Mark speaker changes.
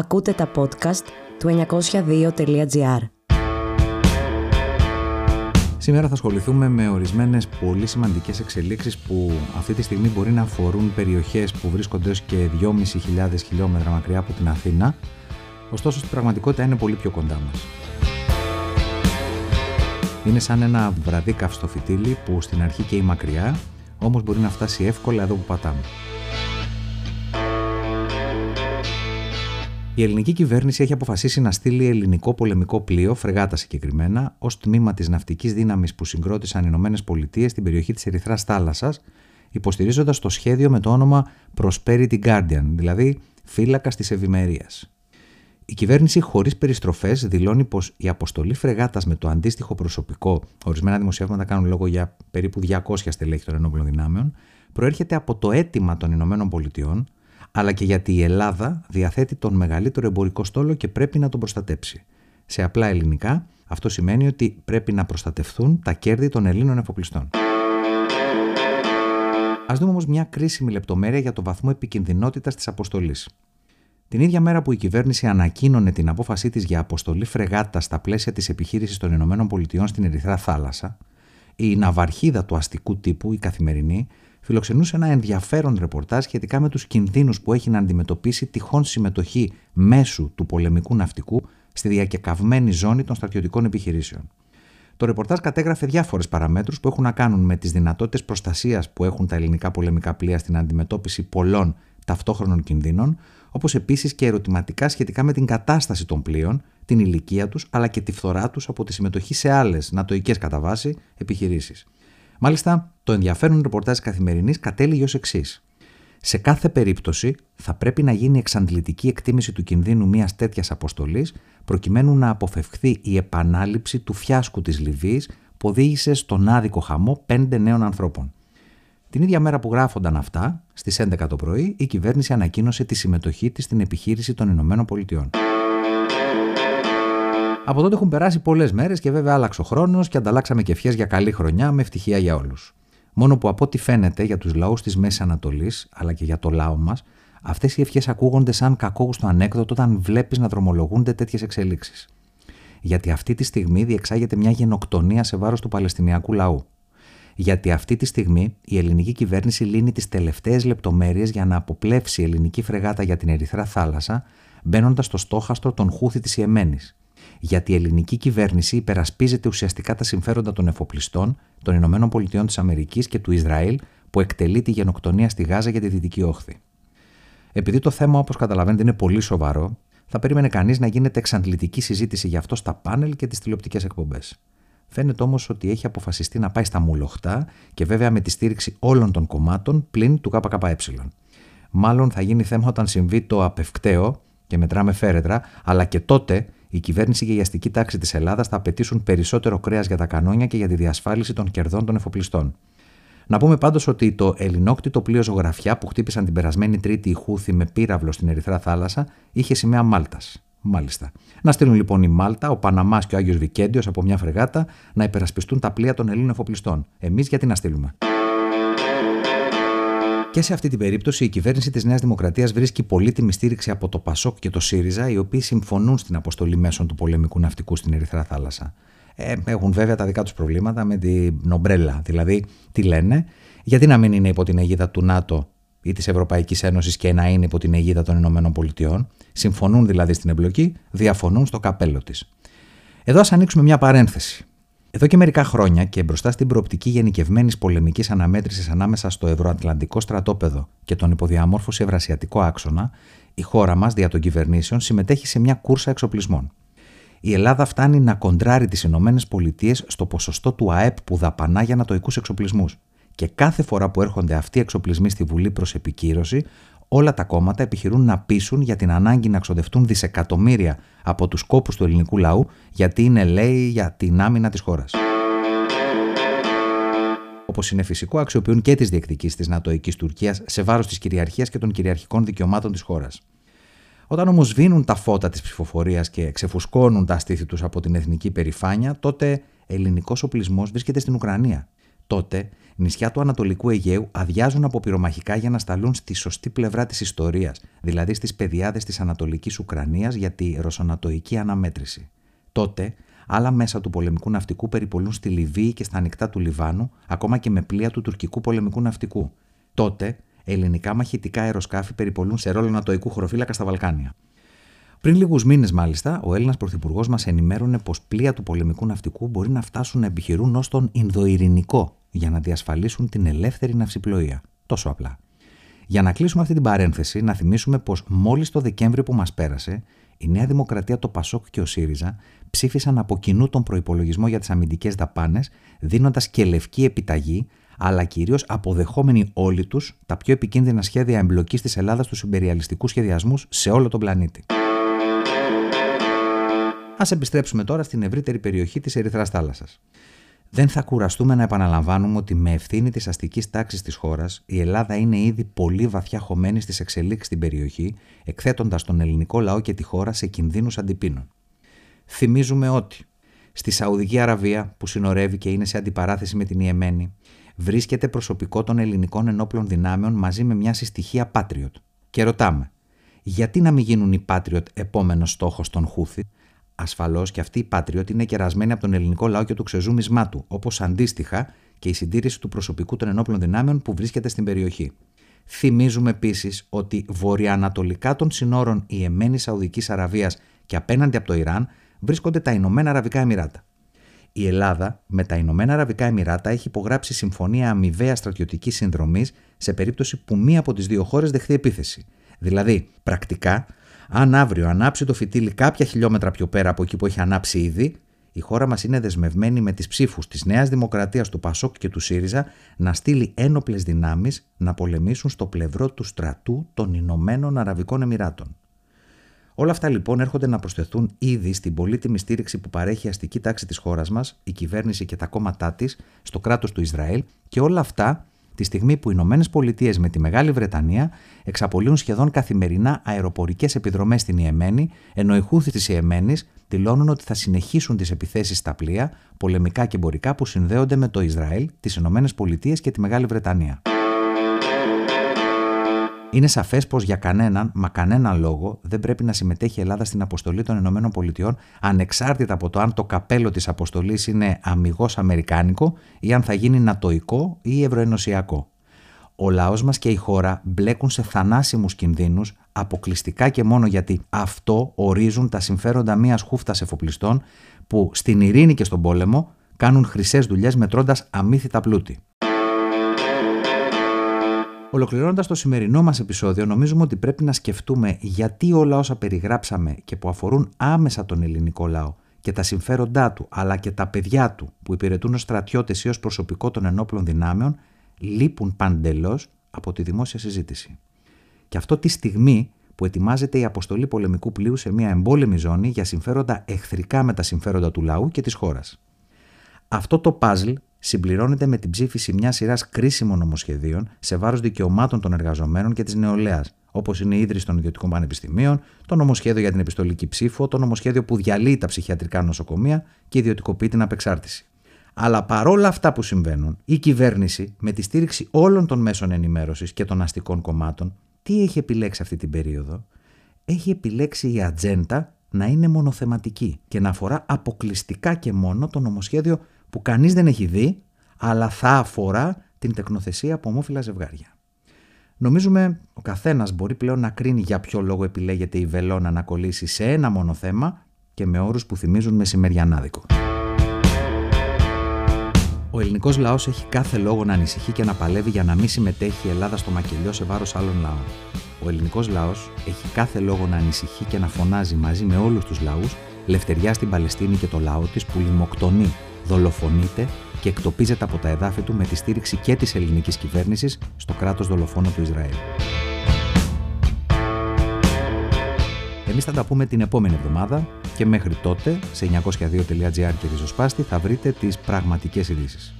Speaker 1: Ακούτε τα podcast του 902.gr
Speaker 2: Σήμερα θα ασχοληθούμε με ορισμένες πολύ σημαντικές εξελίξεις που αυτή τη στιγμή μπορεί να αφορούν περιοχές που βρίσκονται ως και 2.500 χιλιόμετρα μακριά από την Αθήνα, ωστόσο στην πραγματικότητα είναι πολύ πιο κοντά μας. Είναι σαν ένα βραδύ καυστοφυτίλι που στην αρχή καίει μακριά, όμως μπορεί να φτάσει εύκολα εδώ που πατάμε. Η ελληνική κυβέρνηση έχει αποφασίσει να στείλει ελληνικό πολεμικό πλοίο, φρεγάτα συγκεκριμένα, ως τμήμα της ναυτικής δύναμης που συγκρότησαν οι Ηνωμένες Πολιτείες στην περιοχή της Ερυθράς Θάλασσας, υποστηρίζοντας το σχέδιο με το όνομα Prosperity Guardian, δηλαδή φύλακα της ευημερίας. Η κυβέρνηση, χωρίς περιστροφές, δηλώνει πως η αποστολή φρεγάτας με το αντίστοιχο προσωπικό, ορισμένα δημοσιεύματα κάνουν λόγο για περίπου 200 στελέχη των ενόπλων δυνάμεων, προέρχεται από το αίτημα των Ηνωμένων Πολιτειών, αλλά και γιατί η Ελλάδα διαθέτει τον μεγαλύτερο εμπορικό στόλο και πρέπει να τον προστατέψει. Σε απλά ελληνικά, αυτό σημαίνει ότι πρέπει να προστατευθούν τα κέρδη των Ελλήνων εφοπλιστών. Α δούμε όμως μια κρίσιμη λεπτομέρεια για το βαθμό επικινδυνότητας της αποστολής. Την ίδια μέρα που η κυβέρνηση ανακοίνωνε την απόφασή της για αποστολή φρεγάτας στα πλαίσια της επιχείρησης των ΗΠΑ στην Ερυθρά Θάλασσα, η ναυαρχίδα του αστικού τύπου, η καθημερινή, φιλοξενούσε ένα ενδιαφέρον ρεπορτάζ σχετικά με τους κινδύνους που έχει να αντιμετωπίσει τυχόν συμμετοχή μέσου του πολεμικού ναυτικού στη διακεκαυμένη ζώνη των στρατιωτικών επιχειρήσεων. Το ρεπορτάζ κατέγραφε διάφορες παραμέτρους που έχουν να κάνουν με τις δυνατότητες προστασίας που έχουν τα ελληνικά πολεμικά πλοία στην αντιμετώπιση πολλών ταυτόχρονων κινδύνων, όπως επίσης και ερωτηματικά σχετικά με την κατάσταση των πλοίων, την ηλικία τους αλλά και τη φθορά τους από τη συμμετοχή σε άλλες νατοικέ κατά βάση επιχειρήσεις. Μάλιστα, το ενδιαφέρον ρεπορτάζ καθημερινής κατέληγε ως εξής. Σε κάθε περίπτωση θα πρέπει να γίνει εξαντλητική εκτίμηση του κινδύνου μιας τέτοιας αποστολής, προκειμένου να αποφευχθεί η επανάληψη του φιάσκου της Λιβύης που οδήγησε στον άδικο χαμό πέντε νέων ανθρώπων. Την ίδια μέρα που γράφονταν αυτά, στις 11 το πρωί, η κυβέρνηση ανακοίνωσε τη συμμετοχή της στην επιχείρηση των Ηνωμένων Πολιτειών. Από τότε έχουν περάσει πολλές μέρες και βέβαια άλλαξε ο χρόνος και ανταλλάξαμε και ευχές για καλή χρονιά με ευτυχία για όλους. Μόνο που από ό,τι φαίνεται για τους λαούς της Μέσης Ανατολής, αλλά και για το λαό μας, αυτές οι ευχές ακούγονται σαν κακόγουστο ανέκδοτο όταν βλέπεις να δρομολογούνται τέτοιες εξελίξεις. Γιατί αυτή τη στιγμή διεξάγεται μια γενοκτονία σε βάρος του Παλαιστινιακού λαού. Γιατί αυτή τη στιγμή η ελληνική κυβέρνηση λύνει τις τελευταίες λεπτομέρειες για να αποπλέψει η ελληνική φρεγάτα για την Ερυθρά θάλασσα, μπαίνοντας στο στόχαστρο των Χούθη της Ιεμένης γιατί η ελληνική κυβέρνηση υπερασπίζεται ουσιαστικά τα συμφέροντα των εφοπλιστών των Ηνωμένων Πολιτειών της Αμερικής και του Ισραήλ που εκτελεί τη γενοκτονία στη Γάζα για τη Δυτική Όχθη. Επειδή το θέμα, όπως καταλαβαίνετε, είναι πολύ σοβαρό, θα περίμενε κανείς να γίνεται εξαντλητική συζήτηση γι' αυτό στα πάνελ και τις τηλεοπτικές εκπομπές. Φαίνεται όμως ότι έχει αποφασιστεί να πάει στα μουλοχτά και βέβαια με τη στήριξη όλων των κομμάτων πλην του ΚΚΕ. Μάλλον θα γίνει θέμα όταν συμβεί το απευκταίο και μετράμε φέρετρα, αλλά και τότε η κυβέρνηση και η αστική τάξη της Ελλάδας θα απαιτήσουν περισσότερο κρέας για τα κανόνια και για τη διασφάλιση των κερδών των εφοπλιστών. Να πούμε πάντως ότι το ελληνόκτητο πλοίο ζωγραφιά που χτύπησαν την περασμένη Τρίτη οι Χούθη με πύραυλο στην Ερυθρά θάλασσα είχε σημαία Μάλτας. Μάλιστα. Να στείλουν λοιπόν η Μάλτα, ο Παναμάς και ο Άγιος Βικέντιος από μια φρεγάτα να υπερασπιστούν τα πλοία των Ελλήνων εφοπλιστών. Εμείς γιατί να στείλουμε; Και σε αυτή την περίπτωση η κυβέρνηση της Νέας Δημοκρατίας βρίσκει πολύτιμη στήριξη από το Πασόκ και το ΣΥΡΙΖΑ, οι οποίοι συμφωνούν στην αποστολή μέσων του πολεμικού ναυτικού στην Ερυθρά Θάλασσα. Ε, έχουν βέβαια τα δικά τους προβλήματα με την νομπρέλα. Δηλαδή, τι λένε, γιατί να μην είναι υπό την αιγίδα του ΝΑΤΟ ή της Ευρωπαϊκής Ένωσης και να είναι υπό την αιγίδα των Ηνωμένων Πολιτειών. Συμφωνούν δηλαδή στην εμπλοκή, διαφωνούν στο καπέλο της. Εδώ ας ανοίξουμε μια παρένθεση. Εδώ και μερικά χρόνια και μπροστά στην προοπτική γενικευμένης πολεμικής αναμέτρησης ανάμεσα στο Ευρωατλαντικό στρατόπεδο και τον υποδιαμόρφωση Ευρασιατικό άξονα, η χώρα μας, δια των κυβερνήσεων, συμμετέχει σε μια κούρσα εξοπλισμών. Η Ελλάδα φτάνει να κοντράρει τις ΗΠΑ στο ποσοστό του ΑΕΠ που δαπανά για νατοικού εξοπλισμούς. Και κάθε φορά που έρχονται αυτοί οι εξοπλισμοί στη Βουλή προς επικύρωση, όλα τα κόμματα επιχειρούν να πείσουν για την ανάγκη να ξοδευτούν δισεκατομμύρια από τους κόπους του ελληνικού λαού γιατί είναι λέει για την άμυνα της χώρας. Όπως είναι φυσικό, αξιοποιούν και τις διεκδικήσεις της Νατοική Τουρκία σε βάρος της κυριαρχίας και των κυριαρχικών δικαιωμάτων της χώρας. Όταν όμως σβήνουν τα φώτα της ψηφοφορίας και ξεφουσκώνουν τα στήθη τους από την εθνική περηφάνεια, τότε ελληνικός οπλισμός βρίσκεται στην Ουκρανία Τότε, νησιά του Ανατολικού Αιγαίου αδειάζουν από πυρομαχικά για να σταλούν στη σωστή πλευρά της ιστορίας, δηλαδή στις πεδιάδες της Ανατολικής Ουκρανίας για τη ρωσονατοϊκή αναμέτρηση. Τότε, άλλα μέσα του πολεμικού ναυτικού περιπολούν στη Λιβύη και στα ανοιχτά του Λιβάνου, ακόμα και με πλοία του τουρκικού πολεμικού ναυτικού. Τότε, ελληνικά μαχητικά αεροσκάφη περιπολούν σε ρόλο νατοϊκού χωροφύλακα στα Βαλκάνια. Πριν λίγους μήνες, μάλιστα, ο Έλληνας Πρωθυπουργός μας ενημέρωνε πως πλοία του πολεμικού ναυτικού μπορεί να φτάσουν να επιχειρούν ως τον Ινδοειρηνικό για να διασφαλίσουν την ελεύθερη ναυσιπλοεία. Τόσο απλά. Για να κλείσουμε αυτή την παρένθεση, να θυμίσουμε πως μόλις το Δεκέμβριο που μας πέρασε, η Νέα Δημοκρατία, το Πασόκ και ο ΣΥΡΙΖΑ ψήφισαν από κοινού τον προπολογισμό για τις αμυντικές δαπάνες, δίνοντας και λευκή επιταγή, αλλά κυρίως αποδεχόμενοι όλοι τους τα πιο επικίνδυνα σχέδια εμπλοκής της Ελλάδας στους υπεριαλιστικούς σχεδιασμούς σε όλο τον πλανήτη. Α επιστρέψουμε τώρα στην ευρύτερη περιοχή της Ερυθράς θάλασσας. Δεν θα κουραστούμε να επαναλαμβάνουμε ότι με ευθύνη της αστικής τάξης της χώρας, η Ελλάδα είναι ήδη πολύ βαθιά χωμένη στις εξελίξεις στην περιοχή, εκθέτοντας τον ελληνικό λαό και τη χώρα σε κινδύνους αντιπίνων. Θυμίζουμε ότι στη Σαουδική Αραβία, που συνορεύει και είναι σε αντιπαράθεση με την Ιεμένη, βρίσκεται προσωπικό των ελληνικών ενόπλων δυνάμεων μαζί με μια συστοιχία Patriot. Και ρωτάμε, γιατί να μην γίνουν οι Patriot επόμενος στόχος των Χούθη, Ασφαλώς και αυτή η Patriot είναι κερασμένη από τον ελληνικό λαό και το ξεζούμισμά του, όπως αντίστοιχα και η συντήρηση του προσωπικού των ενόπλων δυνάμεων που βρίσκεται στην περιοχή. Θυμίζουμε επίσης ότι βορειοανατολικά των συνόρων η Εμένη Σαουδικής Αραβίας και απέναντι από το Ιράν βρίσκονται τα Ηνωμένα Αραβικά Εμμυράτα. Η Ελλάδα με τα Ηνωμένα Αραβικά Εμμυράτα έχει υπογράψει συμφωνία αμοιβαία στρατιωτικής συνδρομής σε περίπτωση που μία από τις δύο χώρες δεχθεί επίθεση. Δηλαδή, πρακτικά, αν αύριο ανάψει το φυτίλι κάποια χιλιόμετρα πιο πέρα από εκεί που έχει ανάψει ήδη, η χώρα μας είναι δεσμευμένη με τις ψήφους της Νέας Δημοκρατίας, του Πασόκ και του ΣΥΡΙΖΑ να στείλει ένοπλες δυνάμεις να πολεμήσουν στο πλευρό του στρατού των Ηνωμένων Αραβικών Εμμυράτων. Όλα αυτά λοιπόν έρχονται να προσθεθούν ήδη στην πολύτιμη στήριξη που παρέχει η αστική τάξη της χώρας μας, η κυβέρνηση και τα κόμματά της στο κράτος του Ισραήλ και όλα αυτά τη στιγμή που οι Ηνωμένες Πολιτείες με τη Μεγάλη Βρετανία εξαπολύουν σχεδόν καθημερινά αεροπορικές επιδρομές στην Ιεμένη, ενώ οι Χούθη της Ιεμένης δηλώνουν ότι θα συνεχίσουν τις επιθέσεις στα πλοία, πολεμικά και εμπορικά που συνδέονται με το Ισραήλ, τις Ηνωμένες Πολιτείες και τη Μεγάλη Βρετανία. Είναι σαφές πως για κανέναν, μα κανέναν λόγο, δεν πρέπει να συμμετέχει η Ελλάδα στην αποστολή των ΗΠΑ, ανεξάρτητα από το αν το καπέλο της αποστολής είναι αμυγός αμερικάνικο ή αν θα γίνει νατοϊκό ή ευρωενωσιακό. Ο λαός μας και η χώρα μπλέκουν σε θανάσιμους κινδύνους αποκλειστικά και μόνο γιατί αυτό ορίζουν τα συμφέροντα μιας χούφτας εφοπλιστών που στην ειρήνη και στον πόλεμο κάνουν χρυσές δουλειές μετρώντας αμύθιτα πλούτη. Ολοκληρώνοντας το σημερινό μας επεισόδιο, νομίζουμε ότι πρέπει να σκεφτούμε γιατί όλα όσα περιγράψαμε και που αφορούν άμεσα τον ελληνικό λαό και τα συμφέροντά του, αλλά και τα παιδιά του που υπηρετούν ως στρατιώτες ή ως προσωπικό των ενόπλων δυνάμεων, λείπουν παντελώς από τη δημόσια συζήτηση. Και αυτό τη στιγμή που ετοιμάζεται η αποστολή πολεμικού πλοίου σε μια εμπόλεμη ζώνη για συμφέροντα εχθρικά με τα συμφέροντα του λαού και της χώρας. Αυτό το παζλ συμπληρώνεται με την ψήφιση μιας σειράς κρίσιμων νομοσχεδίων σε βάρος δικαιωμάτων των εργαζομένων και της νεολαίας, όπως είναι η ίδρυση των ιδιωτικών πανεπιστημίων, το νομοσχέδιο για την επιστολική ψήφο, το νομοσχέδιο που διαλύει τα ψυχιατρικά νοσοκομεία και ιδιωτικοποιεί την απεξάρτηση. Αλλά παρόλα αυτά που συμβαίνουν, η κυβέρνηση, με τη στήριξη όλων των μέσων ενημέρωσης και των αστικών κομμάτων, τι έχει επιλέξει αυτή την περίοδο, έχει επιλέξει η ατζέντα να είναι μονοθεματική και να αφορά αποκλειστικά και μόνο το νομοσχέδιο που κανείς δεν έχει δει, αλλά θα αφορά την τεκνοθεσία από ομόφυλα ζευγάρια. Νομίζουμε ο καθένας μπορεί πλέον να κρίνει για ποιο λόγο επιλέγεται η βελόνα να κολλήσει σε ένα μόνο θέμα και με όρους που θυμίζουν μεσημεριανάδικο. Ο ελληνικός λαός έχει κάθε λόγο να ανησυχεί και να παλεύει για να μην συμμετέχει η Ελλάδα στο μακελιό σε βάρος άλλων λαών. Ο ελληνικός λαός έχει κάθε λόγο να ανησυχεί και να φωνάζει μαζί με όλους τους λαούς λευτεριά στην Παλαιστίνη και το λαό της που λιμοκτονεί δολοφονείται και εκτοπίζεται από τα εδάφη του με τη στήριξη και της ελληνικής κυβέρνησης στο κράτος δολοφόνο του Ισραήλ. Εμείς θα τα πούμε την επόμενη εβδομάδα και μέχρι τότε σε 902.gr και ριζοσπάστη θα βρείτε τις πραγματικές ειδήσεις.